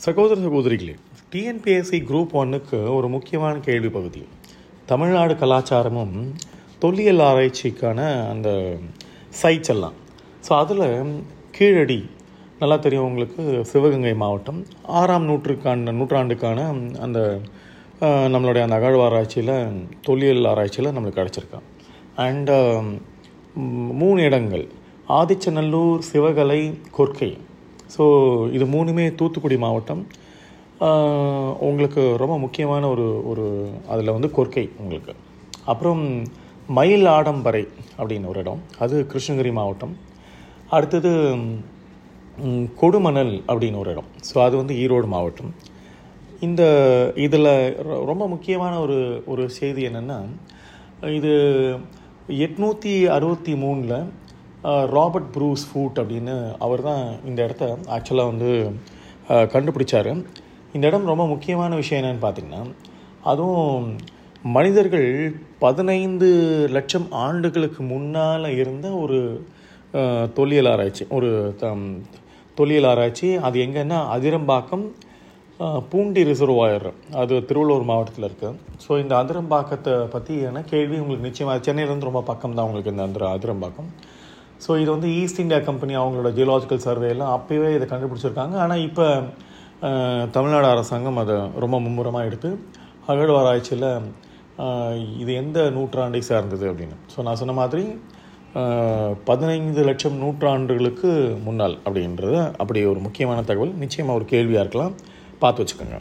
சகோதர சகோதரிகளே TNPSC group ஒன்னுக்கு ஒரு முக்கியமான கேள்வி பகுதி தமிழ்நாடு கலாச்சாரமும் தொல்லியல் ஆராய்ச்சிக்கான அந்த சைட்ஸ் எல்லாம் ஸோ அதில் கீழடி நல்லா தெரியும் உங்களுக்கு சிவகங்கை மாவட்டம் ஆறாம் நூற்றுக்கான நூற்றாண்டுக்கான அந்த நம்மளுடைய அந்த அகழ்வாராய்ச்சியில் தொல்லியல் ஆராய்ச்சியில் நம்மளுக்கு கிடச்சிருக்கான். அண்ட் மூணு இடங்கள் ஆதிச்சநல்லூர் சிவகலை கொர்க்கை ஸோ இது மூணுமே தூத்துக்குடி மாவட்டம். உங்களுக்கு ரொம்ப முக்கியமான ஒரு ஒரு அதில் வந்து கொர்க்கை உங்களுக்கு. அப்புறம் மயில் ஆடம்பரை அப்படின்னு ஒரு இடம். அது கிருஷ்ணகிரி மாவட்டம். அடுத்தது கொடுமணல் அப்படின்னு ஒரு இடம். ஸோ அது வந்து ஈரோடு மாவட்டம். இந்த இதில் ரொம்ப முக்கியமான ஒரு ஒரு செய்தி என்னென்னா இது எட்நூற்றி அறுபத்தி மூணில் ராபர்ட் ப்ரூஸ் ஃபூட் அப்படின்னு அவர் தான் இந்த இடத்த ஆக்சுவலாக வந்து கண்டுபிடிச்சார். இந்த இடம் ரொம்ப முக்கியமான விஷயம் என்னென்னு பார்த்தீங்கன்னா அதுவும் மனிதர்கள் பதினைந்து லட்சம் ஆண்டுகளுக்கு முன்னால் இருந்த ஒரு தொல்லியல் ஆராய்ச்சி ஒரு தம் தொல்லியல் ஆராய்ச்சி. அது எங்கன்னா அதிரம்பாக்கம் பூண்டி ரிசர்வாயர். அது திருவள்ளூர் மாவட்டத்தில் இருக்குது ஸோ இந்த அதிரம்பாக்கத்தை பற்றியான கேள்வி உங்களுக்கு நிச்சயமாக சென்னையிலேருந்து ரொம்ப பக்கம் தான் உங்களுக்கு இந்த அந்த அதிரம்பாக்கம். ஸோ இது வந்து ஈஸ்ட் இந்தியா கம்பெனி அவங்களோட ஜியலாஜிக்கல் சர்வேலாம் எல்லாம் அப்போவே இதை கண்டுபிடிச்சிருக்காங்க. ஆனால் இப்போ தமிழ்நாடு அரசாங்கம் அதை ரொம்ப மும்முரமாக எடுத்து அகழ்வாராய்ச்சியில் இது எந்த நூற்றாண்டை சார்ந்தது அப்படின்னு. ஸோ நான் சொன்ன மாதிரி பதினைந்து லட்சம் நூற்றாண்டுகளுக்கு முன்னால் அப்படின்றது அப்படி ஒரு முக்கியமான தகவல். நிச்சயமாக ஒரு கேள்வியாக இருக்கலாம். பார்த்து வச்சுக்கோங்க.